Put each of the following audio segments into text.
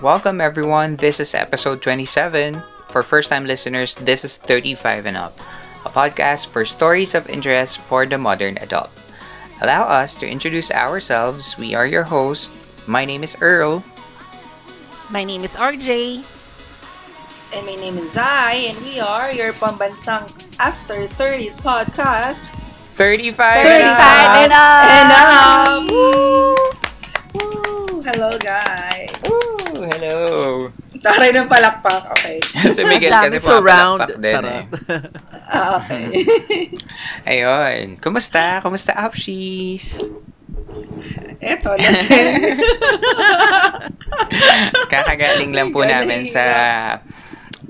Welcome everyone. This is episode 27. For first-time listeners, this is 35 and up, a podcast for stories of interest for the modern adult. Allow us to introduce ourselves. We are your hosts. My name is Earl. My name is RJ. And my name is Zai, and we are your pambansang After 30s podcast. 35, 35 and up! And up! Woo! Woo! Hello, guys. Hello. Taray ng palakpak. Okay. si Miguel kasi surround. pumapalakpak din eh. Charot. Ah, okay. Ayun. Kumusta? Kumusta, Apshis? Eto, lasing. Kakagaling lang po namin sa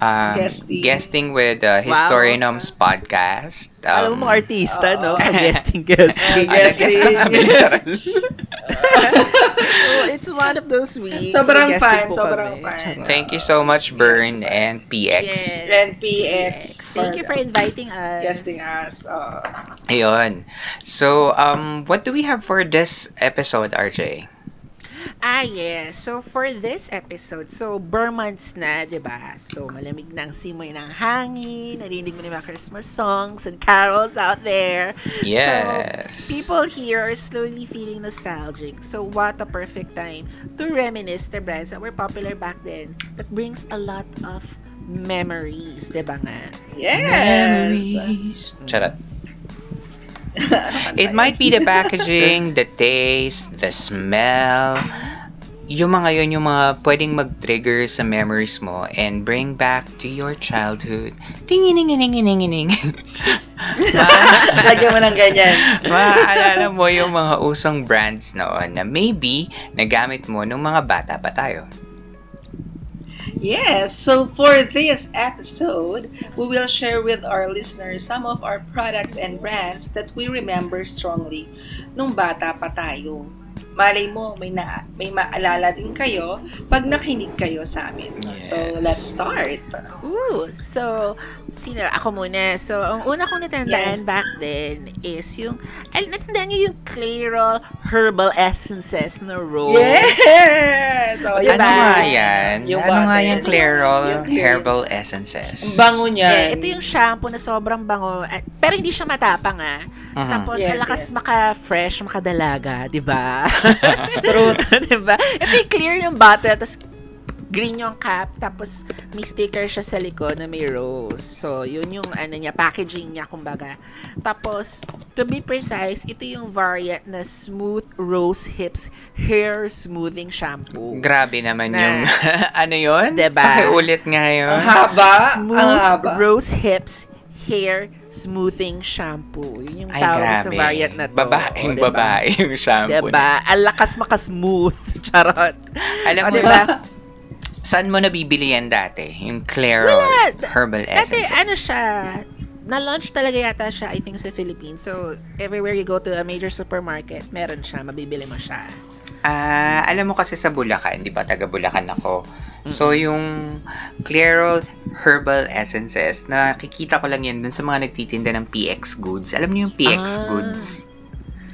um, Guesting. guesting with uh, Historianoms podcast. Um, Alam mo mga artista, no? Oo. Guesting, guesting. Nag-guest na kami. Oh, it's one of those weeks. Sobrang fun, po sobrang fun. Thank you so much, Bern and PX. Yes. And PX. Thank you for inviting us. guesting us. Uh, Ayun. So, um, what do we have for this episode, RJ? Ah, yes. So, for this episode, so, Burr months na, di ba? So, malamig na ang simoy ng hangin, narinig mo na mga Christmas songs and carols out there. Yes. So, people here are slowly feeling nostalgic. So, what a perfect time to reminisce the brands that were popular back then that brings a lot of memories, di ba nga? yes. Memories. Charot. It might be the packaging, the taste, the smell. Yung mga yun, yung mga pwedeng mag-trigger sa memories mo and bring back to your childhood. Tinginingininginingining. Lagyan mo ng ganyan. Maaalala mo yung mga usong brands noon na maybe nagamit mo nung mga bata pa tayo. Yes, so for this episode, we will share with our listeners some of our products and brands that we remember strongly nung bata pa tayo. Malay mo, may, na, may maalala din kayo pag nakinig kayo sa amin. So, Yes. let's start. Ooh, so, sino? Ako muna. So, ang una kong natandaan Yes. back then is yung, ay, natandaan niyo yung Clairol Herbal Essences na rose? Yes! So, Diba? Ano nga yan? Yung ano nga yung Clairol Yung. Herbal Essences? Ang bango Yeah, niyan. ito yung shampoo na sobrang bango. At, pero hindi siya matapang ah. Mhm. Tapos, Yes, ang lakas yes. maka-fresh, makadalaga, di ba? Truths. di ba? Ito yung clear yung bottle, tapos green yung cap, tapos may sticker siya sa likod na may rose. So, yun yung ano niya, packaging niya, kumbaga. Tapos, to be precise, ito yung variant na Smooth Rose Hips Hair Smoothing Shampoo. Grabe naman Na- yung, ano yun? Diba? Pakiulit nga yun. Ang haba. Ang Smooth haba. Rose Hips Hair Smoothing Shampoo. Yun yung Ay, tawag sa grabe. variant na to. Babaeng O, diba? babae yung shampoo. Diba? Ang lakas makasmooth. Charot. Alam O, mo, diba? saan mo nabibili yan dati? Yung Clairol Wala. Herbal Dati, Essence. ano siya, na-launch talaga yata siya, I think, sa Philippines. So, everywhere you go to a major supermarket, meron siya, mabibili mo siya. Ah, alam mo kasi sa Bulacan, di ba? Taga Bulacan ako. So, yung Clairol Herbal Essences, nakikita ko lang yan dun sa mga nagtitinda ng PX Goods. Alam niyo yung PX Ah. Goods?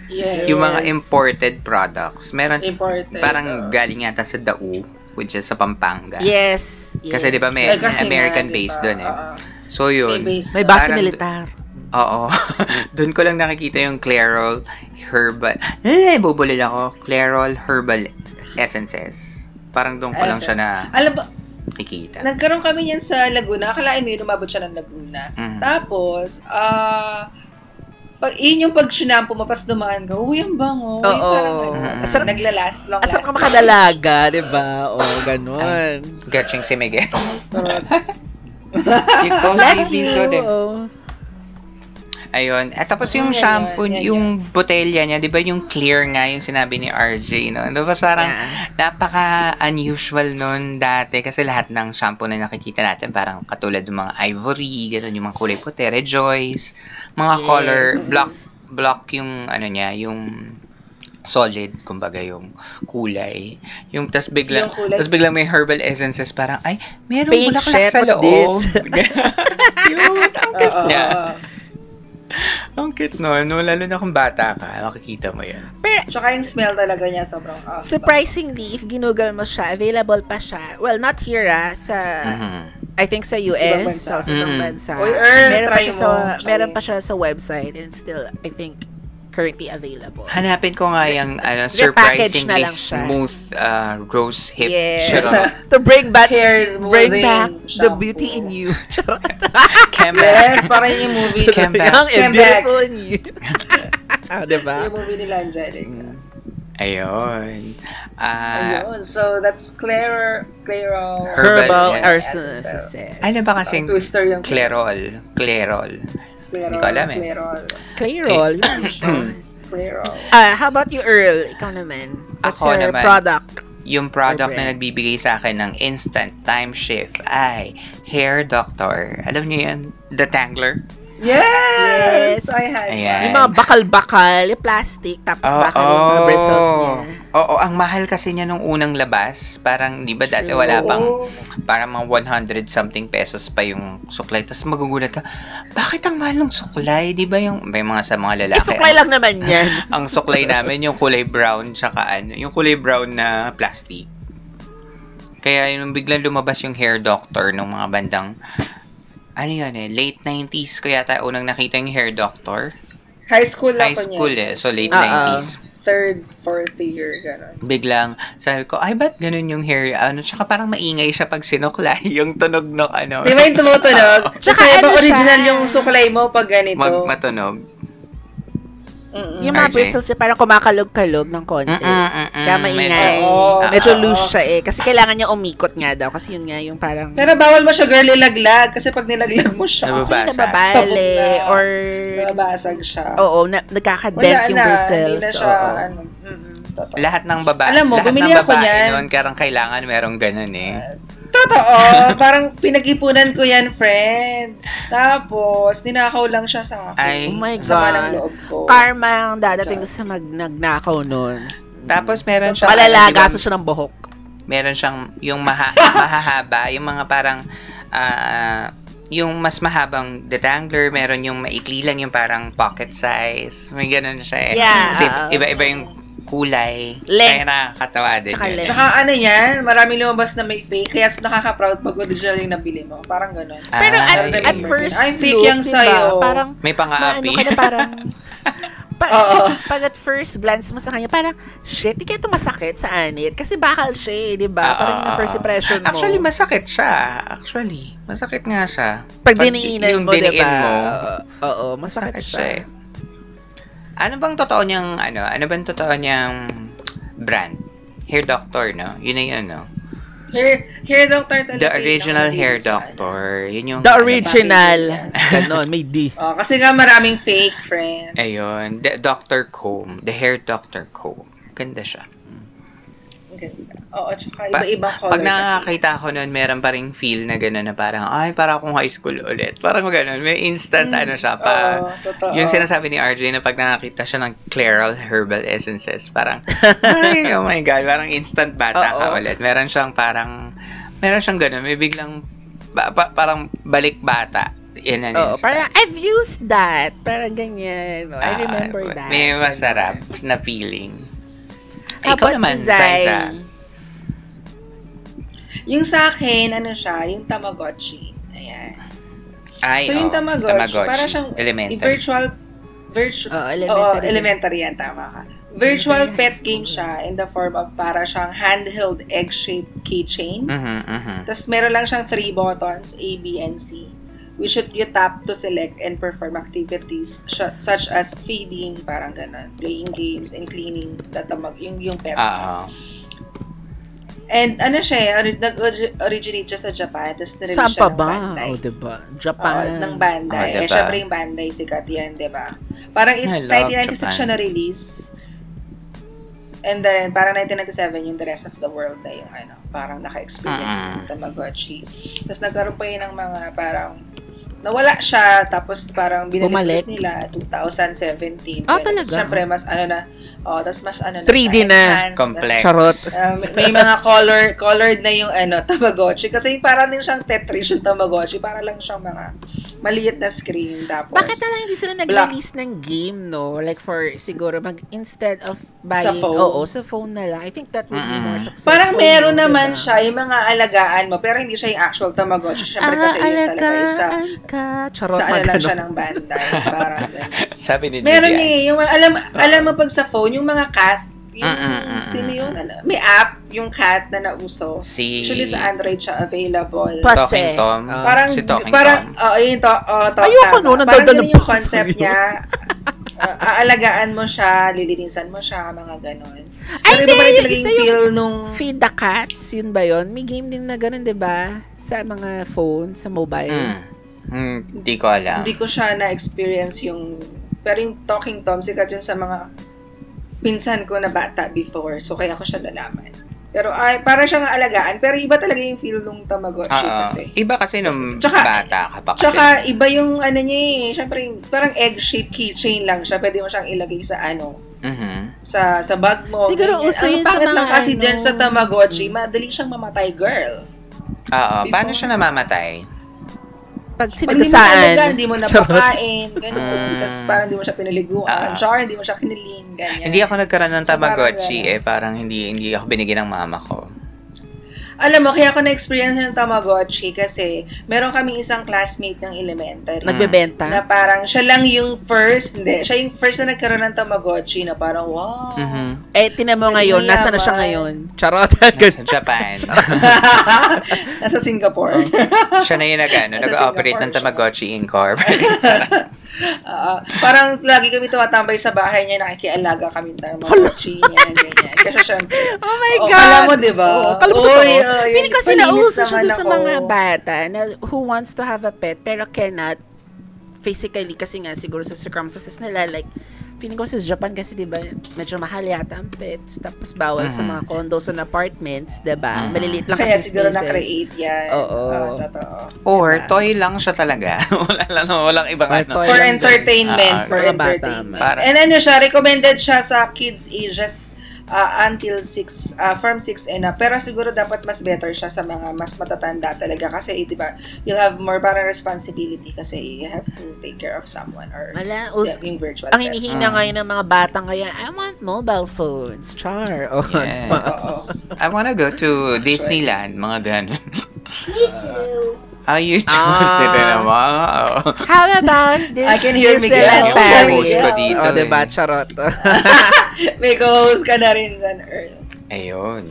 Yes. Yung mga imported products. Meron, Imported. parang uh, galing yata sa Dau, which is sa Pampanga. Yes. yes. Kasi di ba may eh, kasi nga, American-based diba, dun eh. oo. So, yun. May base May doon. base Parang- militar. Oo. Doon ko lang nakikita yung Clairol Herbal. Eh, bubulil ako. Clairol Herbal Essences. Parang doon ko lang siya na Alam ba, nakikita. nagkaroon kami niyan sa Laguna. Akalain mo yun, umabot siya ng Laguna. Mhm. Tapos, ah, pag yun yung pag shinampo mo, pas dumaan ka, uy, ang bango. Uy, Oo. parang ano, Mhm. Asarap- naglalast, long Asap ka makadalaga, di ba? O, ganun. Gatching si Miguel. Bless you. Oh. Ayun. At tapos yung Yan, shampoo, yan, yan, yung botelya niya, di ba yung clear nga yung sinabi ni RJ, no? Di ba parang Yeah. napaka-unusual nun dati kasi lahat ng shampoo na nakikita natin parang katulad ng mga ivory, gano'n yung mga kulay puti, rejoice, mga Yes. color, block, block yung ano niya, yung solid, kumbaga yung kulay. Yung tas biglang, Yung kulay. tas biglang may herbal essences, parang, ay, merong Pink bulaklak sa loob. this? Cute, ang cute Oo, niya. Cute no, no, lalo na kung bata ka, makikita mo yan. Pero, Tsaka yung smell talaga niya sobrang ah, surprisingly, if ginugol mo siya, available pa siya. Well, not here ah, sa, Mhm. I think sa US, bansa. so, sa ibang Mm. bansa. Uy, Earl, meron pa siya mo. sa, Try. meron pa siya sa website and still, I think, currently available. Hanapin ko nga yung ano, surprisingly smooth uh, rose hip Yes. sharon. to bring back, Hair smoothing bring back the shampoo. beauty in you. Charot. Came Yes, parang yung movie. Came back. Young and Came back. beautiful in you. ah, diba? Yung movie nila Angelica. Ayun. Ah, Ayun. So, that's Claire, Clairo. Herbal Herbal. Essence. ano ba kasing Twister yung Clerol? Clerol. Clairo. Hindi ko alam eh. Clairol. Clairol. yun siya. Clairol. Ah, how about you, Earl? Ikaw naman. What's Ako your naman. product? Yung product na nagbibigay sa akin ng instant time shift ay Hair Doctor. Alam niyo yan? The Tangler? Yes! Yes. I had Ayan. Yung mga bakal-bakal, yung plastic, tapos Oo. bakal yung mga bristles niya. Oo, ang mahal kasi niya nung unang labas. Parang, di ba dati wala pang, parang mga 100 something pesos pa yung suklay. Tapos magugulat ka, bakit ang mahal ng suklay? Di ba yung, may mga sa mga Eh, lalaki. suklay ang- lang naman yan. ang suklay namin yung kulay brown tsaka ano, yung kulay brown na plastic. Kaya yung biglang lumabas yung hair doctor nung mga bandang ano yun eh, late 90s ko yata unang nakita yung hair doctor. High school High ako school niyan. eh, so late Oo. 90s. Third, fourth year, gano'n. Biglang, sabi ko, ay, ba't ganun yung hair? Ano, tsaka parang maingay siya pag sinuklay, yung tunog ng ano, Di ba yung tumutunog? Tsaka Kasi ano original siya? yung suklay mo pag ganito? mag matunog. Mm-mm. Yung mga RJ? bristles niya parang kumakalog-kalog ng konti. Mm-mm, mm-mm. Kaya maingay. Oo. Medyo Oo. loose siya eh. Kasi kailangan niya umikot nga daw. Kasi yun nga yung parang... Pero bawal mo siya girl ilaglag kasi pag nilaglag mo siya, Nababasa. nababali Sabog na. or... nabasag siya. Oo, na, nagkakadent Wala yung na, bristles. hindi na siya, Oo. ano, mm-mm, totoo. Lahat ng babae, Alam mo, lahat bumili ng ako babae niyan. noon, karang kailangan merong ganun eh. Totoo, parang pinag-ipunan ko yan, friend. Tapos, ninakaw lang siya sa akin. Ay. Oh my Sama ng God. loob ko. Karma ang dadating sa mag, nagnakaw nun. Tapos meron siyang, Malalaga ano, siya ng buhok. meron siyang yung maha, mahahaba, yung mga parang ah, yung mas mahabang detangler, meron yung maikli lang yung parang pocket size. May ganun siya eh. Yeah. Kasi iba-iba yung kulay. Length. Kaya nakakatawa din Tsaka yun. length. Tsaka ano yan, maraming lumabas na may fake, kaya nakaka-proud pag original yung nabili mo. Parang ganun. Pero Ah, at, Ay, at ay, first ay, fake look, yan diba, sa'yo. parang May pang-aapi. ka na parang pa, Oo. pag at first glance mo sa kanya, parang, shit, di kaya ito masakit sa anit. Kasi bakal siya eh, di ba? Parang yung first impression mo. Actually, masakit siya. Actually, masakit nga siya. pag diniinan yung mo, di diniin ba? mo, Oo, masakit, siya. eh. Ano bang totoo niyang, ano, ano bang totoo niyang brand? Hair Doctor, no? Yun na yun, no? Hair, hair doctor talaga. The yun, original ang hair doctor. Yun yung... The original. Ganon, may D. Oh, kasi nga maraming fake, friend. Ayun. The Dr. Comb. The Hair Dr. Comb. Ganda siya. Ganda. Oo, tsaka iba-ibang color Pag nakakita ako nun, meron pa ring feel na gano'n na parang, ay, para akong high school ulit. Parang gano'n. May instant, Mm, ano siya, pa... oo, totoo. Yung sinasabi ni RJ na pag nakakita siya ng Clairol Herbal Essences, parang, ay, oh my God, parang instant bata ka Oo. ulit. Meron siyang parang, meron siyang gano'n, may biglang, ba- pa- parang balik bata. In an Oo, instant. parang, I've used that. Parang ganyan. I Ah, remember that. May masarap na feeling. How Ikaw about naman, si Zai? Yung sa akin, ano siya, yung Tamagotchi. Ayan. Ay, so, yung oo, Tamagotchi, para siyang Elementary. virtual, virtual, Oo, elementary. elementary. elementary yan, tama ka. Virtual Elementary, pet game siya in the form of para siyang handheld egg-shaped keychain. Mhm, mhm. Tapos meron lang siyang three buttons, A, B, and C. Which should you tap to select and perform activities sh- such as feeding, parang ganun, playing games, and cleaning the tamag, yung, yung pet. Oo. And ano siya, eh, ori- nag-originate siya sa Japan, tapos Saan siya ng ba? Bandai. O, diba? Oo, Japan. ng Bandai. Ah, eh, diba? syempre yung Bandai, sikat yan, di ba? Parang it's I love 1996 Japan. siya na-release. And then, parang 1997 yung the rest of the world na yung ano, parang naka-experience Mm. ng Tamagotchi. Tapos nagkaroon pa yun ng mga parang nawala siya, tapos parang binalik Bumalik? nila 2017. Ah, talaga? Siyempre, mas ano na, oh, tapos mas ano na, 3D siya, na. enhanced, Complex. mas- Charot. Uh, may, may mga color colored na yung ano Tamagotchi kasi para din siyang Tetris yung Tamagotchi para lang siyang mga Maliit na screen. Tapos, Bakit na lang hindi sila nag-release ng game, no? Like for, siguro, mag, instead of buying, phone? oo, sa phone na lang. I think that would be more successful. Parang meron no, naman diba? siya, yung mga alagaan mo, pero hindi siya yung actual Tamagotchi. Siyempre kasi yun talaga is sa, alagaan ka. Charot, sa ano lang siya ng Bandai. Parang. Sabi ni Meron Julian. eh, yung alam alam mo pag sa phone, yung mga cat, yung Mm, mm, mm, sino mm. yun? Ano, may app, yung cat na nauso. Si... Actually sa Android siya available. Pas- Talking Tom. ah, parang si Talking parang Tom. oh, yun to, oh, to, Ayoko daldal ganun ng yung concept niya. Ah, aalagaan mo siya, lilinisan mo siya, mga ganon. Ay, hindi, talaga isa yung feel nung Feed the Cats, yun ba yun? May game din na ganun, di ba? Sa mga phone, sa mobile. Hmm. Hmm, Hindi ko alam. hindi ko siya na-experience yung pero yung Talking Tom, sikat yun sa mga pinsan ko na bata before. So, kaya ko siya nalaman. Pero ay, para siyang alagaan. Pero iba talaga yung feel nung Tamagotchi Oo. kasi. Iba kasi nung Tsaka- bata ka pa kasi. Tsaka, iba yung ano niya eh. Siyempre, parang egg-shaped keychain lang siya. Pwede mo siyang ilagay sa ano, Mhm. sa sa bag mo. Siguro ganyan. uso yun sa pangit lang mga kasi ano. dyan sa Tamagotchi, madali siyang mamatay, girl. Oo. Before- Paano siya namamatay? Pag Pag hindi mo sinagasaan. talaga, hindi mo napakain, ganun. Mm. Tapos parang hindi mo siya pinaliguan. Ah. Char, hindi mo siya kiniling, ganyan. Hindi ako nagkaroon ng So, parang Tamagotchi eh. Parang hindi hindi ako binigyan ng mama ko. Alam mo, kaya ako na-experience ng Tamagotchi kasi meron kaming isang classmate ng elementary. Nagbebenta. Na parang siya lang yung first, hindi, siya yung first na nagkaroon ng Tamagotchi na parang, wow. Mhm. Eh, tinan mo ngayon, nasa na siya ngayon? Charot. Sa Japan. Nasa Singapore. siya na yung nag, ano, Nasa nag-ooperate ng. Tamagotchi Incorp. Oo. parang lagi kami tumatambay sa bahay niya, nakikialaga kami ng Tamagotchi niya, ganyan. Kasi syempre, Oh my Oo, God! kala mo, di ba? Oo, kala mo Oy, totoo. oy, Feeling kasi palinis nauso siya doon sa ako. mga bata na who wants to have a pet pero cannot physically kasi nga siguro sa circumstances nila like feeling ko sa Japan kasi 'di ba medyo mahal yata ang pets tapos bawal sa Mhm. mga condos and apartments 'di ba Mhm. maliliit lang Kaya kasi siguro spaces. na-create yan. Oo. totoo. Or, Diba? toy lang siya talaga. Wala lang, walang ibang Or ano. For entertainment. Ah, for entertainment. Para- And ano siya, recommended siya sa kids ages uh, until 6, uh, from 6 and up. Pero siguro dapat mas better siya sa mga mas matatanda talaga. Kasi, di ba, you'll have more parang responsibility kasi you have to take care of someone or Wala, yeah, us- yung virtual ang pet. hinihina Mm. ngayon ng mga bata ngayon, I want mobile phones. Char. Oh, Yeah. diba? I wanna go to Disneyland, mga ganun. Ah, you chose Ah. it naman. Oh. How about this I can hear Disneyland Miguel. Paris? Ko dito oh, diba? eh. Charot. May co-host ka na rin dyan, Earl. Ayun.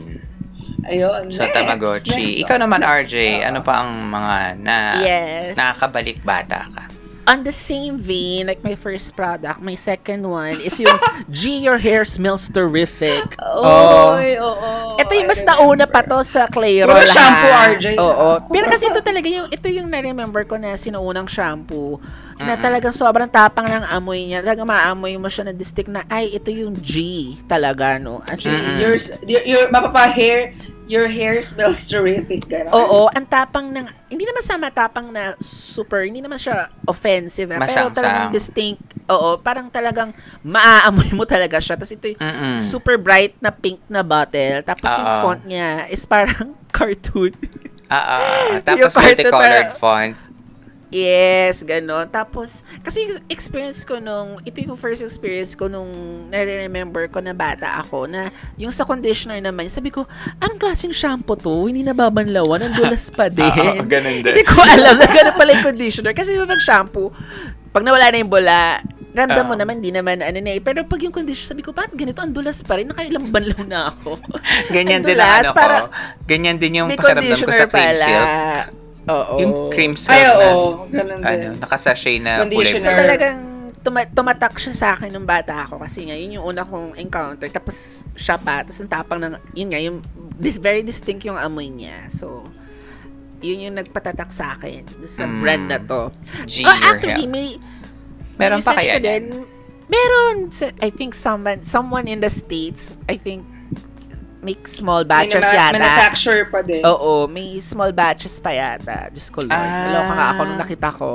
Ayun. Sa next. Tamagotchi. Next Ikaw naman, Next. RJ, Oo. ano pa ang mga na yes. nakakabalik bata ka? On the same vein, like my first product, my second one is yung G, your hair smells terrific. Oh. Oy, oo. Ito yung mas nauna pa to sa Clairol. Puro shampoo, ha? RJ. Oo. Pero kasi ito talaga yung, ito yung na-remember ko na sinuunang shampoo na talagang sobrang tapang ng amoy niya. Talagang maamoy mo siya na distinct na, ay, ito yung G talaga, no? As in, Mm-mm. Your, your, your, mapapa-hair, your hair smells terrific. Gano'n. Oo, ang tapang ng, hindi naman sa matapang na super, hindi naman siya offensive, ah, pero talagang distinct, oo, parang talagang maaamoy mo talaga siya. Tapos ito yung Mm-mm. super bright na pink na bottle, tapos yung Oo. font niya is parang cartoon. Ah, Yung tapos multicolored para- font. Yes, gano'n. Tapos, kasi experience ko nung, ito yung first experience ko nung nare-remember ko na bata ako, na yung sa conditioner naman, sabi ko, anong klaseng shampoo to? Hindi nababanlawan, ang dulas pa din. Oo, ganun din. Hindi ko alam na gano'n pala yung conditioner. Kasi pag shampoo, pag nawala na yung bula, ramdam mo Oo. naman, di naman, ano na eh. Pero pag yung conditioner, sabi ko, bakit ganito? Ang dulas pa rin. Nakailang banlaw na ako. Ganyan Ang din ang dulas, ano para- ko. Ganyan din yung pakiramdam ko sa silk. Oo. Yung cream silk Ay, na, oo. Ganun din. ano, nakasachet na kulay. So talagang tuma- tumatak siya sa akin nung bata ako kasi nga yun yung una kong encounter tapos siya pa tapos ang tapang ng yun nga yung this very distinct yung amoy niya so yun yung nagpatatak sa akin sa Mm. brand na to G, oh, actually hair. may Meron pa research kaya din meron sa- I think someone someone in the states I think make small batches Minama- yata Manufacture pa din. Oo, may small batches pa yata. Diyos ko, Lord. Ah. Naloka nga ako nung nakita ko.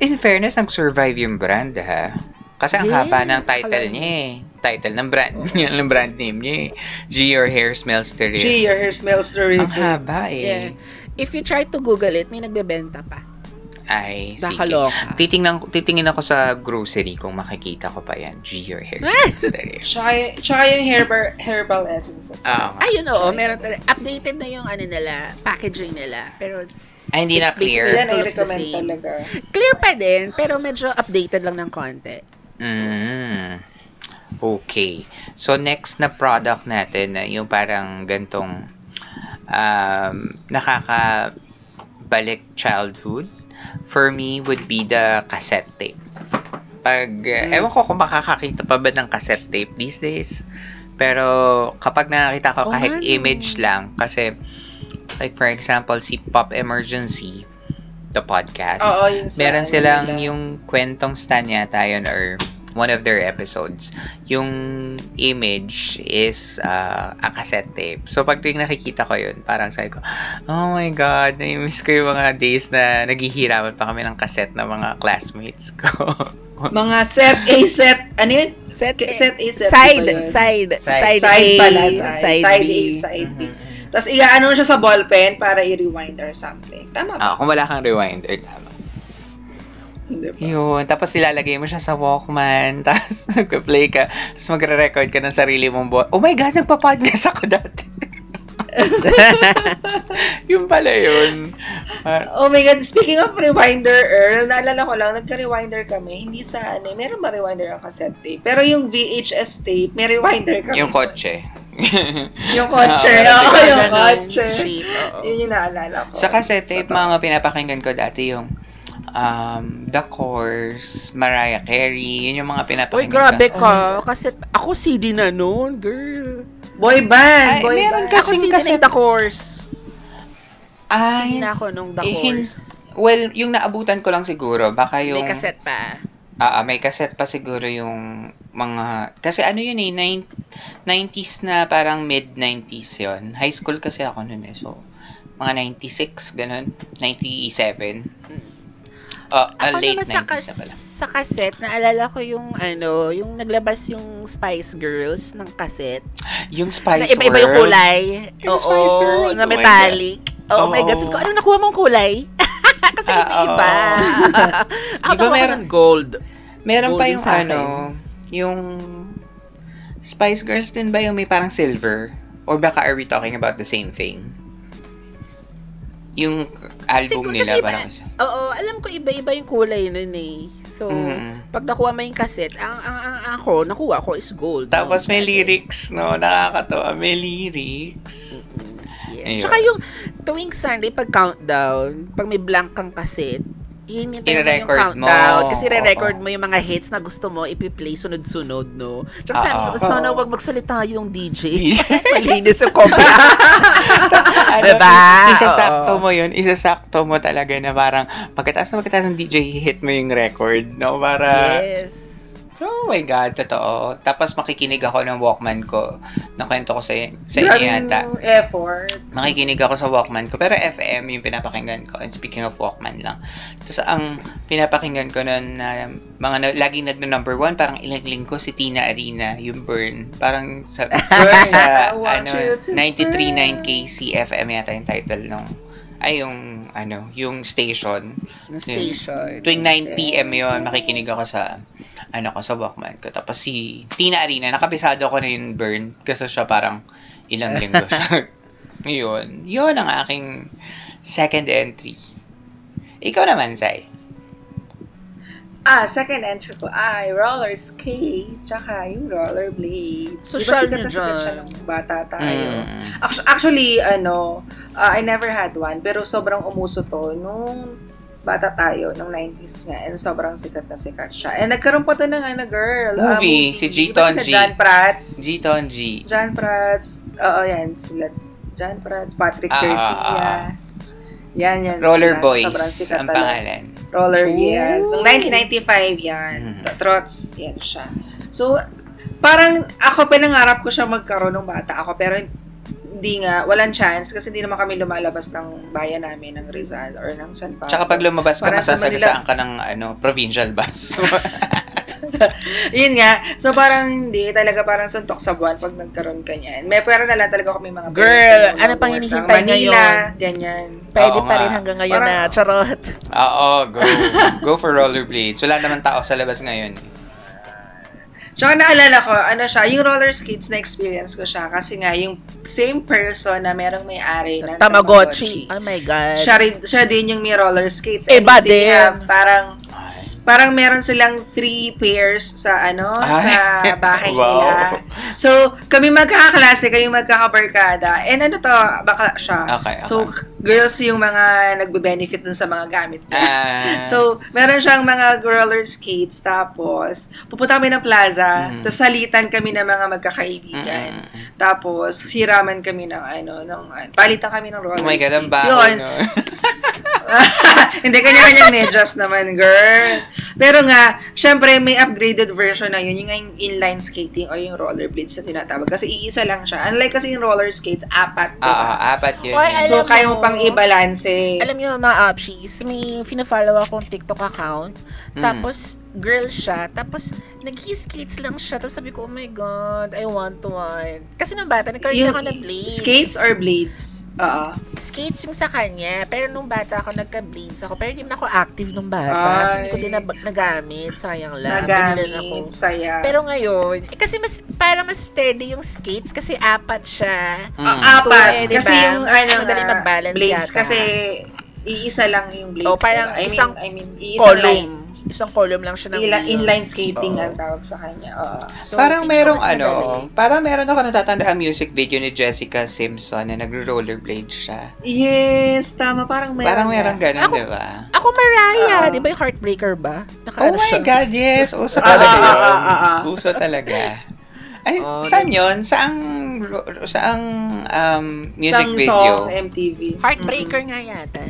In fairness, nag-survive yung brand, ha? Kasi ang Yes, haba ng title niya, eh. Title ng brand, yun ng brand name niya, eh. G, your hair smells terrific. Gee, your hair smells Ang terrific. haba, Yeah. eh. If you try to Google it, may nagbebenta pa. Ay, sige. Nakaloka. Titingnan, titingin ako sa grocery kung makikita ko pa yan. G or hair science there. Tsaka, y- tsaka yung herbal, herbal essences. Nga. Ayun oo, meron talaga. Updated na yung ano nila, packaging nila. Pero Ay, hindi na clear. Yan still ay recommend same. talaga. clear pa din, pero medyo updated lang ng konti. Mm. Okay. So, next na product natin, na yung parang gantong um, nakakabalik childhood, for me, would be the cassette tape. Pag, uh, ewan ko kung makakakita pa ba ng cassette tape these days. Pero, kapag nakakita ko Oh, kahit ano? image lang, kasi, like for example, si Pop Emergency, the podcast, Oo, yun sa meron ano silang yung kwentong stan yata yun or one of their episodes. Yung image is uh, a cassette tape. So, pag tuwing nakikita ko yun, parang sabi ko, oh my God, na-miss ko yung mga days na naghihiraman pa kami ng cassette ng mga classmates ko. Mga set A, set, ano yun? Set, Set A, set side, side, Side. side, Side A, pala, side. side, Side, B. A, side B. Tapos, iaano siya sa ballpen para i-rewind or something. Tama ba? ah, kung wala kang rewinder, tama. Hindi ba? Yun. Tapos ilalagay mo siya sa Walkman. Tapos nag-play ka. Tapos magre-record ka ng sarili mong bo- Oh my God, nagpa-podcast ako dati. yun pala yun. Ah, Oh my God, speaking of rewinder, Earl, naalala ko lang, nagka-rewinder kami. Hindi sa ano, meron ba rewinder ang cassette tape? Pero yung VHS tape, may rewinder kami. yung kotse. Yung kotse. Meron yung kotse. Yun yung naalala ko. Sa cassette tape, mga pinapakinggan ko dati yung um, The Course, Mariah Carey, yun yung mga Uy, pinapakinggan grabe ko. ka. Kasi ako CD na noon, girl. Boy band, Ay, boy meron band. Ako Kasing CD na cassette- yung The Course. Ay, CD na ako nung The eh, Course. well, yung naabutan ko lang siguro, baka yung... May cassette pa. Ah, ah, may cassette pa siguro yung mga... Kasi ano yun eh, nine, 90s na parang mid-90s yon High school kasi ako noon eh, so mga 96, ganun. 97. Oh, uh, Ako late naman 90s sa, kas- pala. sa cassette, naalala ko yung ano, yung naglabas yung Spice Girls ng cassette. Yung Spice na iba-iba yung World. kulay. Yung Oo, Spice World. na Oh my metallic. Oh, my Oo. God. Sabi ko, ano nakuha mong kulay? Kasi Ah, iba-iba. Ako Di ba nakuha ko meron- ng gold. Meron pa Golden yung ano, yung Spice Girls din ba yung may parang silver? Or baka are we talking about the same thing? Yung album Siguro nila kasi iba- parang Oo, alam ko iba-iba yung kulay nun eh. So, Mm. pag nakuha mo yung cassette, ang, ang, ang ako, nakuha ko is gold. Tapos no? may lyrics, no? Nakakatawa. May lyrics. Yes. Ayun. Tsaka yung tuwing Sunday, pag countdown, pag may blank kang cassette, hinintay mo yung countdown. mo. Kasi re-record mo yung mga hits na gusto mo, ipi-play sunod-sunod, no? Tsaka Oo. sana, sana wag magsalita yung DJ. Malinis yung kompya. ano, Diba? isasakto mo yun. Isasakto mo talaga na parang pagkataas na pagkataas ng DJ, hit mo yung record, no? Para, yes. Oh my God, totoo. Tapos makikinig ako ng Walkman ko. Nakwento ko sa, sa inyo yata. effort. Makikinig ako sa Walkman ko. Pero FM yung pinapakinggan ko. And speaking of Walkman lang. Tapos ang pinapakinggan ko nun na mga na, laging nagno-number one, parang ilang linggo si Tina Arena, yung Burn. Parang sa, Burn. sa ano, you to 93.9 KCFM yata yung title nung ay yung ano, yung station. Na station. Tuwing 9 PM yon makikinig ako sa ano ko sa Walkman ko. Tapos si Tina Arena, nakabisado ko na yung Burn kasi siya parang ilang linggo siya. yun. Yun ang aking second entry. Ikaw naman, Sai. Ah, second entry ko ay roller skate, tsaka yung roller blade. Social diba sikat na sikat siya nung bata tayo. Mm. Actu- Actually, ano, uh, I never had one, pero sobrang umuso to nung bata tayo, nung 90s nga, and sobrang sikat na sikat siya. And nagkaroon pa to ng ano, girl. ah, Movie, si G. Diba Tonji. John Prats. G. John Prats, oo, yan, sila. John Prats, Patrick Ah, Garcia. ah, ah. Yan, yan. Roller sila. Boys Sobrang sikat ang pangalan. Roller, Ooh. yes. Noong 1995 yan. Mhm. Trots, yan siya. So, parang ako pinangarap ko siya magkaroon ng bata ako, pero hindi nga, walang chance kasi hindi naman kami lumalabas ng bayan namin, ng Rizal or ng San Pablo. Tsaka pag lumabas ka, Manila- ka ng ano, provincial bus. Yun nga. So, parang hindi. Talaga parang suntok sa buwan pag nagkaroon ka niyan. May pera na lang talaga kami mga Girl, na ano pang hinihintay Manila, ngayon? ganyan. Pwede Oo pa rin hanggang ngayon Parang- na charot. Oo, go. Go for rollerblades. Wala naman tao sa labas ngayon. Tsaka naalala ko, ano siya, yung roller skates na experience ko siya. Kasi nga, yung same person na merong may-ari ng Tamagotchi. Oh my God. Siya, rin, siya din yung may roller skates. Iba And they din. have Parang. Parang meron silang three pairs sa ano, Ay. sa bahay Wow. nila. So, kami magkakaklase, kami magkakabarkada. And ano to, baka siya. Okay, okay. So, girls yung mga nagbe-benefit dun sa mga gamit niya. Ah. So, meron siyang mga roller skates, tapos, pupunta kami ng plaza, Mm. tapos salitan kami ng mga magkakaibigan. Mm. Tapos, hiraman kami ng ano, ng, palitan kami ng roller Oh my God, ang skates. baho, Yun. no? Hindi, kanya-kanyang medyas naman, girl. Pero nga, syempre, may upgraded version na yun, yung nga yung inline skating o yung rollerblades na tinatawag. Kasi iisa lang siya. Unlike kasi yung roller skates, apat. Ah, diba? ah, apat yun. Oy, So, kaya mo mo, pang i-balance. Alam niyo mga opshies, may fina-follow akong TikTok account. Mm. Tapos, girl siya. Tapos, nag-skates lang siya. Tapos sabi ko, oh my God, I want one. Kasi nung bata, nagkaroon Yung ako ng blades. skates or blades? Oo. Skates yung sa kanya. Pero nung bata ako, nagka-blades ako. Pero hindi na ako active nung bata. So, hindi ko Ay. din nab- nagamit. Sayang lang. Binilan ako. Nagamit. Saya. Pero ngayon, eh, kasi mas, para mas steady yung skates kasi apat siya. Mm. Ah, apat. Two, eh, di kasi yung ano madali nga, mag-balance blades. yata. Kasi iisa lang yung blades. Oh, parang diba? I isang mean, I mean, iisang line. Isang column lang siya ng Ila- wheels. inline skating ang tawag sa kanya. Oo. So, parang merong ano, madali. parang meron ako natatanda ang music video ni Jessica Simpson na nagro-rollerblade siya. Yes, tama. Parang meron. parang meron ganun, Ako- di ba? Ako Mariah, Oo. di ba yung Heartbreaker ba? Naka, Oh ano my siya? God, yes! Uso Ah, talaga ah, yun. ah, ah. Uso talaga. Ay, Oh, saan yun? Saang, saang um, music Isang video? song, MTV. Heartbreaker nga yata.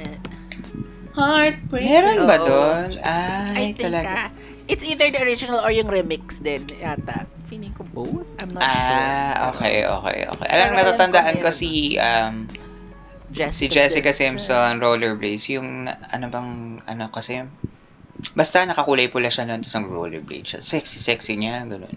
Mm-mm. Heartbreaker. Meron ba Oo. doon? I Ay, think talaga. ah, it's either the original or yung remix din yata. Feeling ko both. I'm not sure. Ah, okay, okay, okay. Pero Alam, alam natatandaan ko ko si um, Jessica si Jessica Simpson, rollerblades. Yung, ano bang, ano kasi, basta nakakulay pula siya nun, tapos ang rollerblade siya. Sexy, sexy niya, ganun.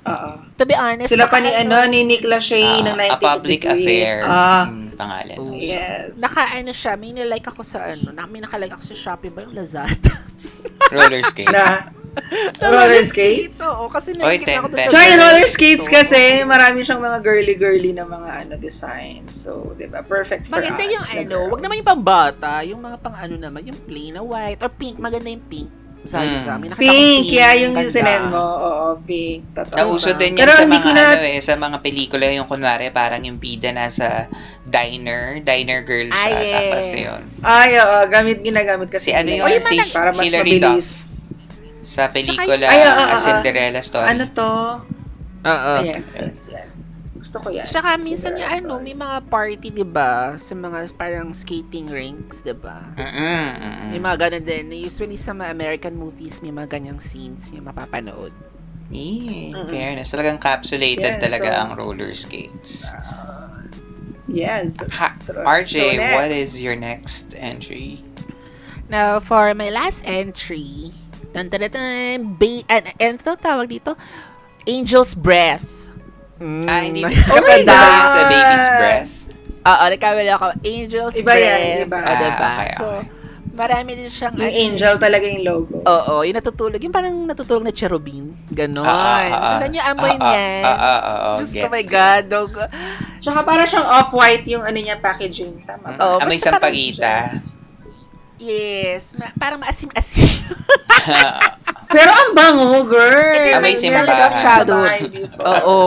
Oo. To be honest, Sila pa ni, ano, ni Nick Lachey Ah, ng 90 a public Degrees. affair, Ah, yung pangalan. Oh. yes. Naka ano siya, may nilike ako sa ano, na, may nakalike ako sa Shopee ba yung Lazada? Roller skate. na, roller skates. Oo, kasi Oy, nakikita ko doon ten, sa. Tsaka yung roller skates kasi, marami siyang mga girly-girly na mga ano designs. So, di ba? Perfect for Maganda us. yung na ano, wag naman yung pambata, yung mga pang ano naman, yung plain na white or pink, maganda yung pink. Sabi Mm. sa amin, nakita ko Pink, kaya yung ganda. sinend mo. Oo, pink. Totoo. Nauso din yan Pero sa mga na- ano eh, sa mga pelikula yung kunwari parang yung bida nasa diner, diner girl siya. Ah, Tapos yes. yun. Ay, oo, gamit, ginagamit kasi. Si ano nila yun, yun, si para mas Hilary mabilis. Sa pelikula, Ay, oo, oo, A oo. Cinderella Story. Ano to? Oo. Ah, yes, yes, yan. Gusto ko yan. Saka minsan yung ano, may mga party, 'di ba, sa mga parang skating rinks, 'di ba? Mm-mm. May mga ganun din. Usually sa mga American movies, may mga ganyang scenes yung mapapanood. Eh, Mm-mm. fairness. Talagang capsulated Yeah, talaga so- ang roller skates. Yes. Ha. RJ, So, what is your next entry? Now, for my last entry, tan tan tan, ba- an, ano tawag dito? Angel's Breath. Mm, Ah, hindi. Oh my Kapag God! sa baby's breath. Oo, nagkamali ako. Angel's Iba yan, Breath. iba. O, diba? Ah, okay, so, okay. marami din siyang... Yung ano, angel talaga yung logo. Oo, yung natutulog. Yung parang natutulog na cherubim. Ganon. Ah, ah, ah, ah. Tandaan niyo amoy Ah, ah, niya. ah, ah, ah, ah, Diyos ko, my. God. Dog. Tsaka para siyang off-white yung ano niya packaging. Tama ba? Oo, Amoy sampagita. Yes. Ma- parang maasim-asim. Pero ang bango, girl. Of childhood. Sa bahay before. Oo.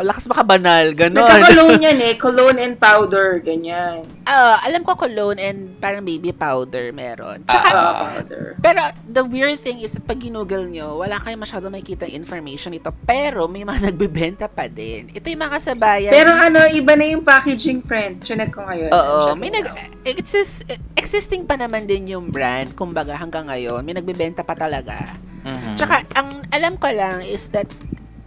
Lakas makabanal. Ganon. Nagka-cologne yan eh. Cologne and powder. Ganyan. Ah, alam ko cologne and parang baby powder meron. Tsaka, Ah, powder. pero the weird thing is, pag ginugol nyo, wala kayo masyado makikita information ito. Pero may mga nagbebenta pa din. Ito yung mga kasabayan. Pero ano, iba na yung packaging, friend. Chinek ko ngayon. Oo, may nag exist, existing pa naman din yung brand, kumbaga hanggang ngayon, may nagbebenta pa talaga. Mhm. Tsaka, ang alam ko lang is that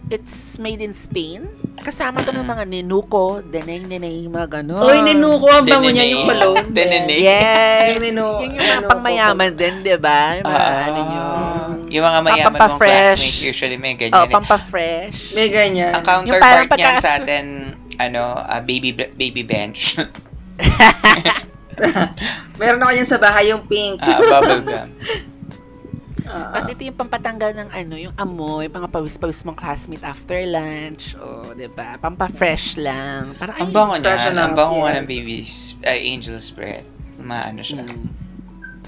it's made in Spain. Kasama to ng mga ninuko, deneng neneng, mga gano'n. Uy, ninuko ang bango niya yung cologne. Denene. din. Yes. Yung yung mga pangmayaman din, di ba? Yung mga Ah. ano nyo. Mm. Yung mga mayaman mong classmates, usually may Oh, ganyan. eh. pampa-fresh. May ganyan. Ang counterpart niyan sa atin, ano, ah, baby baby bench. Meron ako yan sa bahay, yung pink. Ah, bubble gum. Ah, Tapos ito yung pampatanggal ng ano, yung amoy, pang pawis-pawis mong classmate after lunch. O, oh, di ba? Pampa-fresh lang. Parang, Ang bango enough, Ang bango nga yes. ng baby's, ay, angel's breath. Maano siya. Mm.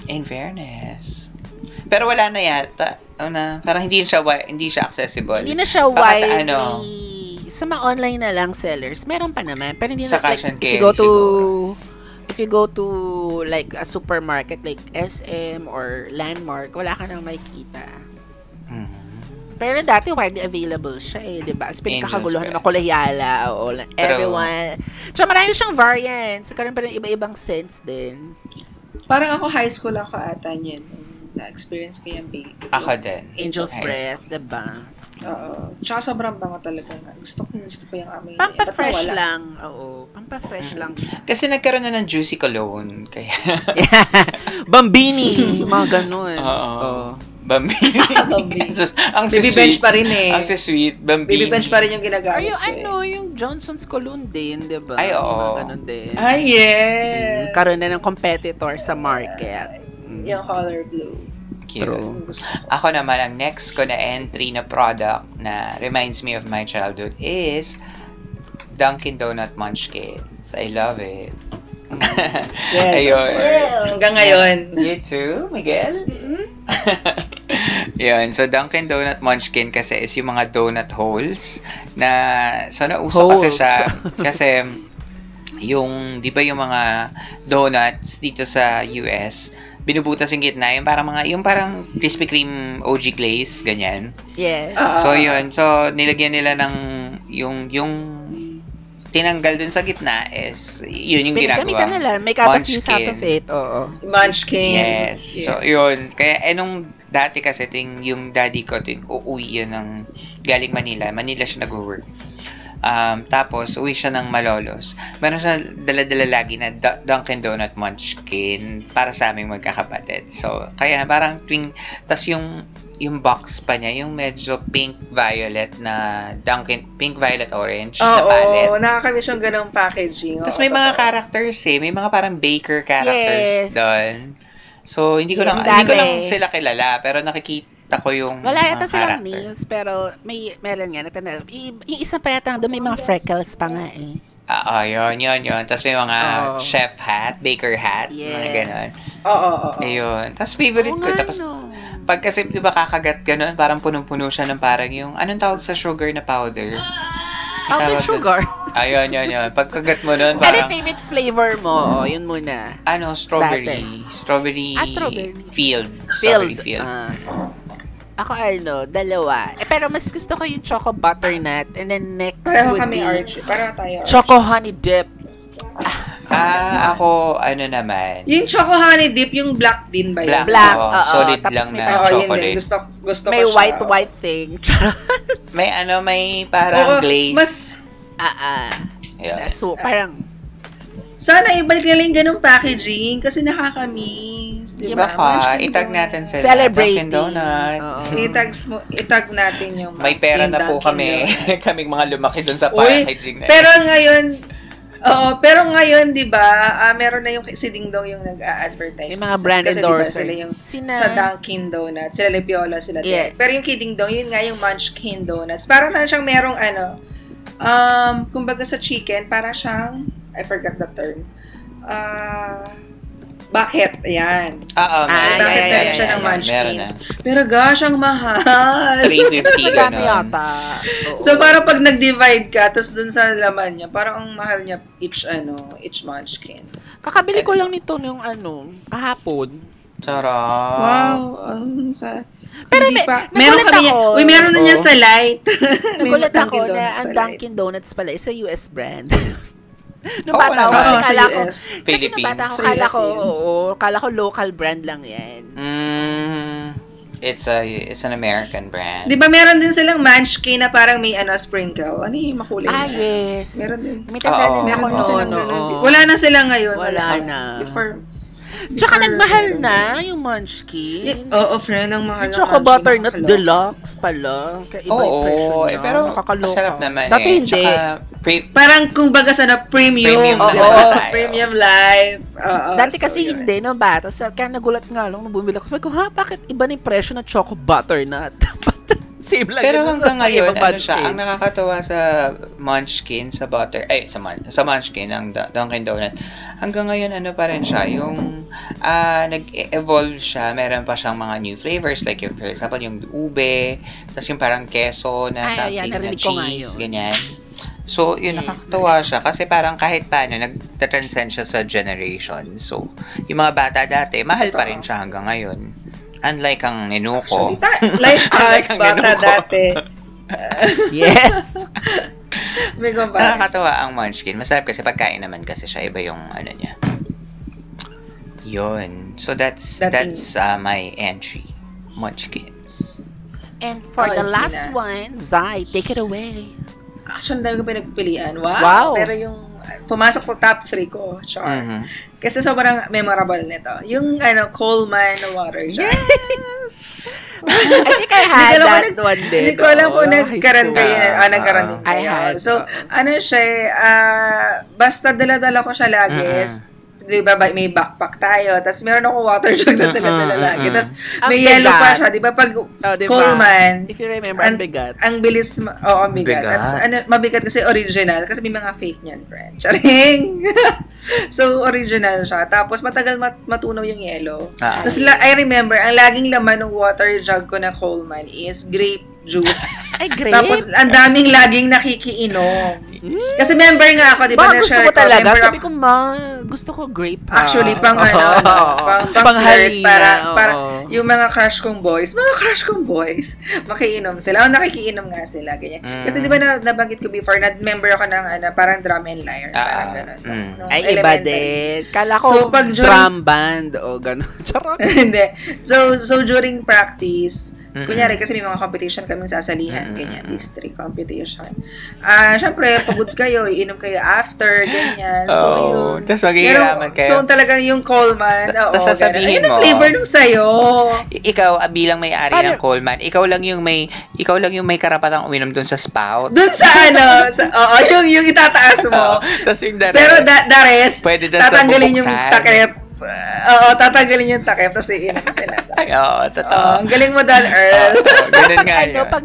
In fairness. Pero wala na yata. O na, parang hindi siya wi- hindi siya accessible. Hindi na siya Baka sa widely. ano. Sa mga online na lang sellers, meron pa naman. Pero hindi Sa na, like, and if you carry go to, siguro. if you go to, like, a supermarket, like SM or Landmark, wala ka nang makikita. Mhm. Pero dati widely available siya eh, di ba? As pinagkakaguluhan Angel's ng Makulayala, o everyone. Tsaka marami siyang variants. Karoon pa rin iba-ibang scents din. Parang ako high school ako ata niyan. Na-experience ko yung baby. Ako din. Angel's. Breath, di ba? Oo. Tsaka sobrang bango talaga. Gusto ko, gusto ko yung amoy. Pampa-fresh nawala? lang. Oo, pampa-fresh lang siya. Kasi nagkaroon na ng juicy cologne. Kaya, Bambini, mga ganun. Oo. Oo. Bambini. Bambini. Sus- ang Baby sweet. bench pa rin eh. Ang sweet. Bambini. Baby bench pa rin yung ginagamit Ay, yung ko eh. ano, yung Johnson's Cologne din, di ba? Ay, oo. Mga ganun din. Ay, yes. Karoon na ng competitor sa market. Yung color blue. Cute. Ko. Ako naman, ang next ko na entry na product na reminds me of my childhood is Dunkin' Donut Munchkins. I love it. Yes, Ayun. of course. Hanggang ngayon. You too, Miguel? Yun, so Dunkin' Donut Munchkin kasi is yung mga donut holes na, so nauso kasi Holes. siya, kasi yung, di ba yung mga donuts dito sa US, binubutas yung gitna, yung parang mga, yung parang Krispy Kreme OG glaze, ganyan. Yes. Ah. So yun, so nilagyan nila ng yung yung tinanggal dun sa gitna is yun yung ginagawa. Pinagamitan nila. Make out of use out Munchkin. of it. Oo. Munchkins. Yes. So yun, kaya eh nung dati kasi ito yung, yung daddy ko, ito yung uuwi yun ng galing Manila. Manila siya nag-work. Um, tapos, uwi siya ng Malolos. Meron siya dala-dala lagi na Du- Dunkin' Donut Munchkin para sa aming magkakapatid. So, kaya parang tuwing, tas yung yung box pa niya, yung medyo pink-violet na Dunkin' pink-violet orange na Oo, palette. nakakamiss yung ganong packaging. Tapos may mga characters eh. May mga parang baker characters Yes. doon. So, hindi ko Yes, lang hindi ko lang sila kilala, pero nakikita ko yung Wala yata silang nails, pero may, meron nga, natanda. Y- yung isa pa yata, doon may mga freckles pa nga eh. Ah, oh, yun, yun, yun. Tapos may mga Oo. chef hat, baker hat, Yes. mga ganon. Oo, oo, oo. Ayun. Tapos favorite Oo ko. Tapos, no. pag kasi, di ba kakagat ganon, parang punong-puno siya ng parang yung, anong tawag sa sugar na powder? Powdered sugar. Ayun, yun, yun. Pagkagat mo nun, Ano parang, yung favorite flavor mo? Oh, yun muna. ano, strawberry. Strawberry. Ah, strawberry. Field. Strawberry Filled. field. Ah. Ako ano, dalawa. Eh, pero mas gusto ko yung choco butternut. And then next Pareho would kami, be Archie. Pareho tayo, Archie. choco honey dip. Ah, ako, ano naman. Yung choco honey dip, yung black din ba yun? Black. Black, oo. oo. solid Tapos lang may- na Oo, yun din. chocolate. Gusto, gusto May ko siya. white white thing. May ano, may Oo, parang glaze. mas, ah, ah. Ayun. So, parang, sana ibalik nila yung ganong packaging kasi nakakamiss. Di Iba ba? Baka, Munchkin itag natin sila. celebrating. Dunkin' Donut. Oo. Itag, mo, itag natin yung May pera yung na po Dunkin' kami. Kaming mga lumaki dun sa Uy, packaging na pero ngayon, oo, pero ngayon, di ba, ah, meron na yung si Ding Dong yung nag-a-advertise. May mga Kasi- brand kasi di ba endorser. sila yung Sina- sa Dunkin Donuts, sila Lepiola, sila Yeah. Derek. Pero yung Kidding Dong, yun nga yung Munchkin Donuts. Parang na siyang merong ano, um, kumbaga sa chicken, para siyang, I forgot the term, ah, bucket, ayan. Oo, Ah, meron. bucket yeah, yeah, yeah, siya yeah, ng yeah. munchkins. Pero gosh, ang mahal. 350 Mas magkano ganun. yata. Oo. So, parang pag nag-divide ka, tapos dun sa laman niya, parang ang mahal niya each, ano, each munchkin. Kakabili ko lang nito nung ano, kahapon. Sarap. Wow, ang sa... Pero hindi may- pa. Meron kami niya. ako. Uy, meron na niya Oo. sa light. Nagulat ako na Donuts ang. Dunkin' Donuts pala is a US brand. nung Oo bata ako, kasi sa kala ko, kasi nung Philippines. bata ako, kala ko, oo, kala ko local brand lang yan. Mm, it's a it's an American brand. Di ba meron din silang munchkin na parang may ano, sprinkle? Ano yung makulay? Ah, na? yes. Meron din. May tanda din ako noon. oo. Wala na sila ngayon. Wala na. Before, Tsaka Before, nagmahal na yung munchkins. Oo, friend, ang mahal Yung ng choco butternut deluxe pala. Kaya iba yung presyo niya. eh, pero Nakakaloka. masarap naman Dati eh. hindi. Tsaka, pre- Parang kung baga sa na premium. Premium ba? tayo. premium life. Oo, Dati so kasi yun. hindi, no, bata. So, kaya nagulat nga lang nung bumili ako. Sabi ko, ha, bakit iba na yung presyo ng choco butternut? Same lang Pero yun sa hanggang ngayon, ano siya, ang nakakatawa sa Munchkin, sa butter, ay, sa, mun, sa Munchkin, ang Da- Dunkin' Donut, hanggang ngayon, ano pa rin siya, yung ah nag-evolve siya, meron pa siyang mga new flavors, like yung, for example, yung ube, tapos yung parang keso na Ay, something na narinig ko nga cheese, ganyan. So, yun, Yes, nakakatawa siya kasi parang kahit paano, nag-transcend siya sa generation. So, yung mga bata dati, mahal pa rin siya hanggang ngayon. Unlike ang Nenuko. Actually, ta- like us, Ang bata dati. Yes! May comparison. Nakakatawa ang munchkin. Masarap kasi pagkain naman kasi siya. Iba yung ano niya. Yun. So that's Dating- that's uh, my entry. Munchkins. And for Oh, the last Mina. one, Zai, take it away. Ang dami ko pinagpilian. Wow. Wow. Pero yung pumasok sa top 3 ko, sure. Mhm. Kasi sobrang memorable nito. Yung ano, Coleman water jar. I think I had that nag- one din. Hindi ko alam kung Oo, nagkaroon kayo. Ah, nagkaroon din I kayo. had. So, ano siya, ah, basta dala-dala ko siya lagi. Mhm. Di ba, may backpack tayo. Tapos meron ako water jug na dala-dala Mhm, lagi. Tapos may yellow pa siya. Di ba, pag Oh, diba? Coleman, If you remember, ang, ang bigat. ang bilis, ma- oo, ang bigat. Bigat. At ano, mabigat kasi original. Kasi may mga fake niyan, friend. Charing! so, original siya. Tapos, matagal mat- matunaw yung yellow. Ah. Tapos, la- I remember, ang laging laman ng water jug ko na Coleman is grape juice. Ay, grape? Tapos, ang daming laging nakikiinom. Kasi member nga ako, di ba? Ba, gusto ko talaga. member Sabi ko, ma, gusto ko grape. ha. Actually, pang ano, Oo. pang, pang, Pang flirt, para, para yung mga crush kong boys, mga crush kong boys, makiinom sila. O, nakikiinom nga sila, ganyan. Mm. Kasi di ba na, nabanggit ko before, na member ako ng ano, parang drum and lyre. Ah, parang gano'n. mm. nung Ay, iba elementary. din. Kala ko So, pag during- drum band o gano'n. Charot. Hindi. So, so during practice, Mm-mm. kunyari kasi may mga competition kaming sasalihan, Mm-mm. ganyan, district competition. Ah, syempre, pagod kayo, iinom kayo after, ganyan. So, Oo. yun. Tapos maghihiraman Pero, kayo. So, talagang yung Coleman, oo, Tapos sasabihin. Ayun ang flavor nung sayo. Ikaw ah, bilang may-ari ng Coleman, ikaw lang yung may ikaw lang yung may karapatang uminom doon sa spout. Dun sa ano, sa, oo, yung, yung itataas mo. Tapos yung the Pero da, rest, Pwede tatanggalin yung takip. Oo, tatanggalin yung takip, tapos iinom sila. Ay, oo, totoo. Oo, ang galing mo, Dan Earl. Oo, ganun nga ano, yun. pag,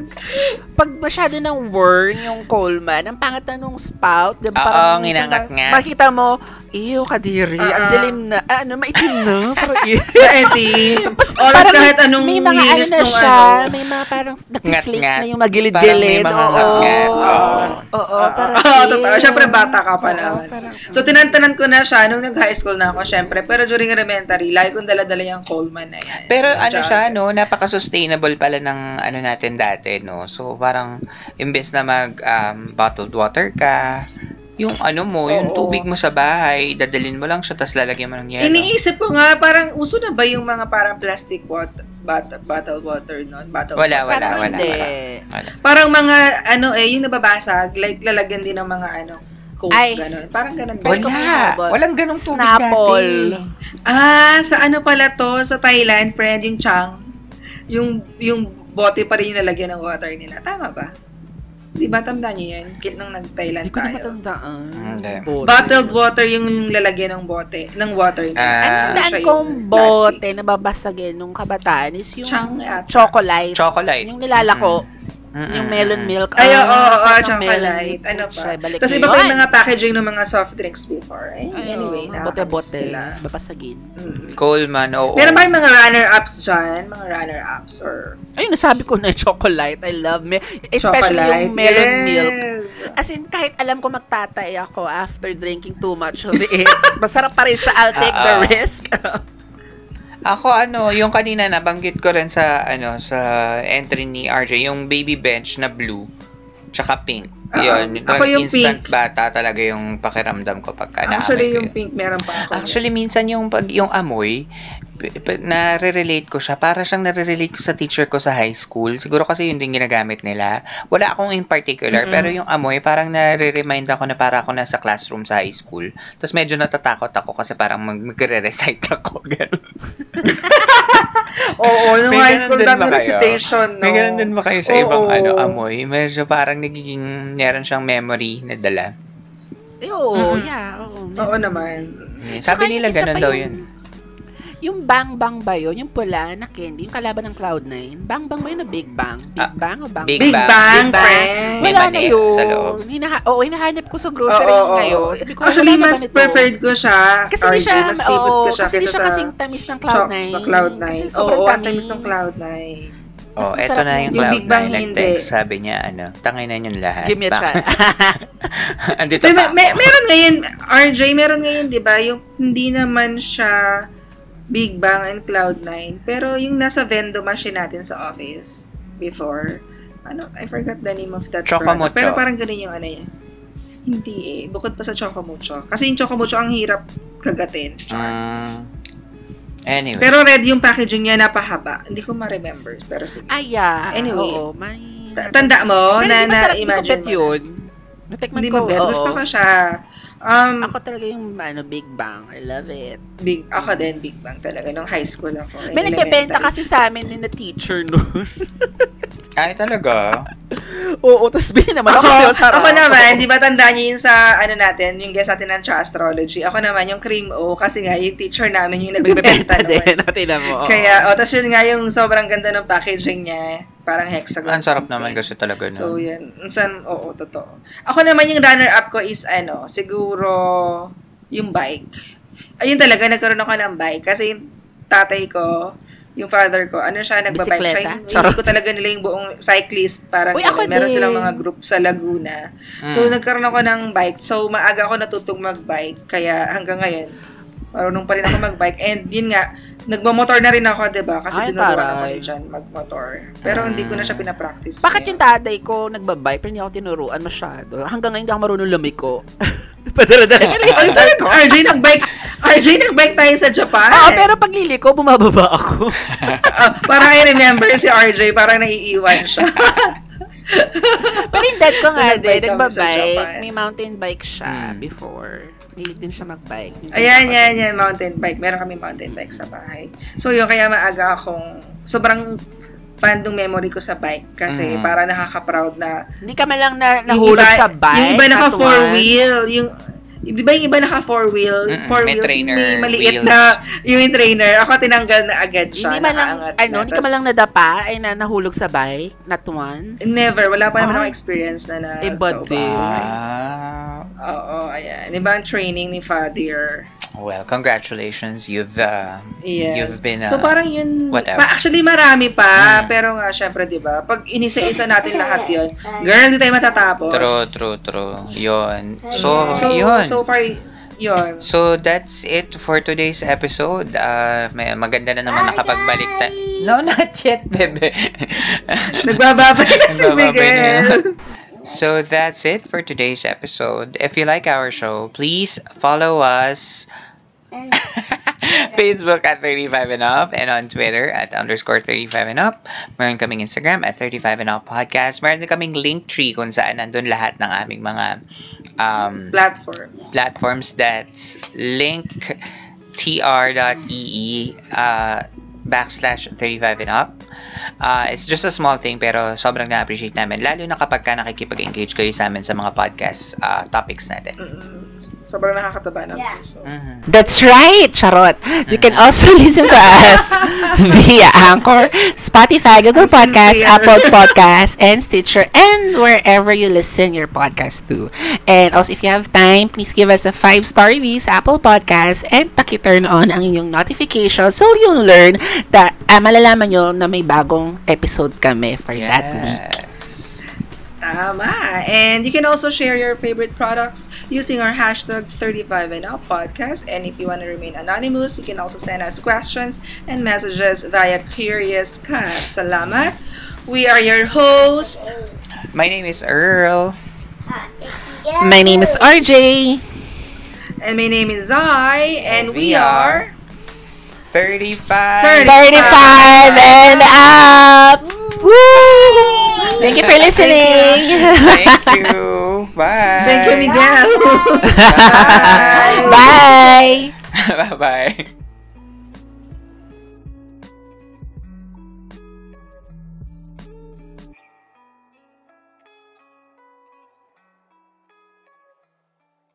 pag masyado ng worn yung Coleman, ang pangat na nung spout, di ba? Oo, nginangat nga. Makita mo, iyo, kadiri, ang Oo. dilim na, ah, ano, maitim na, parang iyo. Maeti. Tapos Oras parang kahit anong may mga ano na siya, ano. may mga parang nag-flake na yung Parang magilid-gilid. may mga Oo. Oo. Oo, parang Oo, totoo. Siyempre, bata ka pa naman. parang- So, tinantanan ko na siya nung nag-high school na ako, syempre. Pero during elementary, lagi kong dala-dala yung Coleman na yan. Pero ano siya, no, napaka-sustainable pala ng ano natin dati, no. So parang imbes na mag um, bottled water ka, yung ano mo, yung Oo. tubig mo sa bahay, dadalin mo lang siya tapos lalagyan mo ng yelo. Iniisip ko nga, parang uso na ba yung mga parang plastic water, bottle, bottle water nun? Bottle Wala, water. wala, Parang wala, hindi. wala. Wala. Parang mga, ano eh, yung nababasag, like lalagyan din ng mga ano, coke, Ay. ganun. Parang ganun ba? Wala. Wala. Walang ganong tubig Snapple. dati. Ah, sa ano pala to? Sa Thailand, friend, yung Chang. Yung, yung bote pa rin yung lalagyan ng water nila. Tama ba? Di ba, tandaan niyo yan? Kit nung nag-Thailand Hindi ko na tayo. matandaan. Hindi. Bote. Bottled water yung lalagyan ng bote, ng water. Ah. Ang Ano tandaan siya, kong yung bote plastic. na babasagin nung kabataan is yung Chang yata. chocolate. Chocolate. Yung nilalako. Mm-mm. Yung melon milk. Ay, oo, Ah, oo, sarap ng melon chocolate. milk. Ano pa? Siya, balik Tapos iba pa yung yun. mga packaging ng mga soft drinks before. Eh, Ay, anyway, oo, nakakamiss bote-bote. sila. Babasagin. Mm. Coleman, oo. Meron ba yung mga runner-ups dyan? Mga runner-ups or Ayun, nasabi ko na chocolate. I love me. Especially chocolate? yung melon Yes. milk. As in, kahit alam ko magtatay ako after drinking too much of it, masarap pa rin siya. I'll take the Oo. risk. Ako ano, yung kanina nabanggit ko rin sa ano sa entry ni RJ, yung baby bench na blue tsaka pink. Yun, Ako yung instant pink. bata talaga yung pakiramdam ko pagka Actually, yung yun. pink meron pa ako. Actually, minsan yung pag yung amoy, nare-relate ko siya. Para siyang nare-relate ko sa teacher ko sa high school. Siguro kasi yun din ginagamit nila. Wala akong in particular, pero yung amoy, parang nare-remind ako na para ako nasa classroom sa high school. Tapos medyo natatakot ako kasi parang mag- magre-recite ako. Ganun. Oo, nung high school din dami recitation, no? May ganun din ba kayo sa Oo. ibang ano, amoy? Medyo parang nagiging, meron siyang memory na dala. Eh, oo, Mm-mm. yeah. Oo, Oo naman. Sabi nila ganun daw yung- yun. Yung Bang Bang ba yun? Yung pula na candy, yung kalaban ng Cloud9. Bang Bang ba yun na Big Bang? Big Ah, Bang o Bang Big Big Bang. Bang, Big Bang. friend. May Wala na yun. sa. Hinaha oo, hinahanap ko sa grocery Oo, oo, ngayon. Sabi ko, Actually, wala mas preferred ko siya. Kasi hindi siya, mas favorite oo, ko siya kasi hindi siya sa kasing tamis ng cho- Cloud9. Sa Cloud9. Kasi sobrang ang tamis. tamis ng Cloud9. Mas Oh, eto masarap na yung yung Cloud9 Big Bang nag-text. hindi. Sabi niya, ano, tangay na yun lahat. Give me a try. Andito May, pa. may, meron ngayon, RJ, meron ngayon, di ba, yung hindi naman siya Big Bang and Cloud9, pero yung nasa vendo machine natin sa office before, ano, I forgot the name of that Chocomucho. product. Pero parang ganun yung ano niya. Hindi eh. Bukod pa sa Chocomucho. Kasi yung Chocomucho ang hirap kagatin. Mm, anyway. Pero red yung packaging niya, napahaba. Hindi ko ma-remember. Pero sige. Ay, yeah. Anyway. Oo, may... Ta- Tanda mo Pero na hindi masarap, hindi ko na-imagine bet mo. yun. Natikman Hindi ko, mo bet. Gusto ko siya. Um, Ako talaga yung ano, Big Bang. I love it. big, ako din, Big Bang talaga. Nung high school ako. May nagbebenta kasi sa amin ni na teacher noon. Ay, talaga? Oo, tapos bilhin naman ako, Ako, masarap. ako naman, di ba tandaan niyo yun sa, ano natin, yung guest natin ng Cha Astrology. Ako naman, yung Cream O, kasi nga, yung teacher namin yung Nagbebenta nagbebenta din. Natin na mo. Kaya, o, tapos yun nga yung sobrang ganda ng packaging niya. Parang hexagon. Ang sarap naman kasi talaga nun. So, yan. San, oo, totoo. Ako naman yung runner-up ko is, ano, siguro, yung bike. Ayun talaga, nagkaroon ako ng bike. Kasi yung tatay ko, yung father ko, ano siya, nagbabike. Kaya yung- ko talaga nila yung buong cyclist. Parang Uy, ako meron din. silang mga group sa Laguna. So, Mm. nagkaroon ako ng bike. So, maaga ako natutong magbike. Kaya hanggang ngayon, marunong pa rin ako magbike. And yun nga, nagmamotor na rin ako, 'di ba Kasi Ay, tinuruan ako taray. ni John magmotor. Pero hindi ko na siya pinapractice. Bakit ngayon. yung tatay ko nagbabike pero hindi ako tinuruan masyado? Hanggang ngayon hindi ako marunong lumiko. Padala-dala siya lang Ay, ko. RJ, nag-bike, RJ, nag-bike tayo sa Japan. Oo, pero pag liliko, bumababa ako. Ah, parang I remember si RJ, parang naiiwan siya. pero yung dad ko nga din, nagbabike. May mountain bike siya Hmm. before. Mahilig din siya mag-bike. Ayan, yan, yan, mountain bike. Meron kami mountain bike sa bahay. So, yun, kaya maaga akong, sobrang fan ng memory ko sa bike kasi Mm. para nakaka-proud na Hindi ka man lang na, nahulog iba- sa bike. Yung iba naka four once. wheel, yung Di ba yung iba naka four wheel? Mm-mm, four may wheels, trainer may maliit wheels. na, yung trainer. Ako tinanggal na agad siya. Hindi man lang, ano, na. hindi ka man lang nadapa ay na nahulog sa bike, not once. Never. Wala pa naman Ay. ako experience na na. Iba din. Oo, ayan. Iba ang training ni Father. well, congratulations. You've uh, Yes. you've been uh, so parang yun, whatever. pa, actually marami pa, Mm. pero nga syempre 'di ba? Pag inisa-isa natin lahat 'yon, girl, hindi tayo matatapos. True, true, true. Yun. So, So, yun. so far 'yon. So that's it for today's episode. Uh, may maganda na naman nakapagbalik ta- No, not yet, bebe. Nagbababay na si Nagbababay na Miguel. yun. So that's it for today's episode. If you like our show, please follow us Facebook at 35 and up and on Twitter at underscore 35 and up. Meron kaming Instagram at 35 and up podcast. Meron din kaming link tree kung saan nandun lahat ng aming mga um, Platform. platforms that's link tr.ee uh, backslash 35 and up. Uh, it's just a small thing pero sobrang na-appreciate namin. Lalo na kapag ka nakikipag-engage kayo sa amin sa mga podcast uh, topics natin. Mm-mm. Sobrang nakakataba ng puso. Mhm. That's right, Charot. You can also listen to us via Anchor, Spotify, Google Podcasts. Apple Podcasts, and Stitcher, and wherever you listen your podcast to. And also, if you have time, please give us a five-star review sa Apple Podcasts and paki-turn on ang inyong notification so you'll learn that ah, malalaman nyo na may bagong episode kami for that week. Yes. Tama. And you can also share your favorite products using our hashtag 35andUp podcast. And if you want to remain anonymous, you can also send us questions and messages via Curious Cat. Salamat. We are your host. My name is Earl. My name is RJ. And my name is I. And And we we are... 35! 35 and up! Woo! Thank you for listening! Thank you! Bye! Thank you, Miguel. Bye! Bye-bye!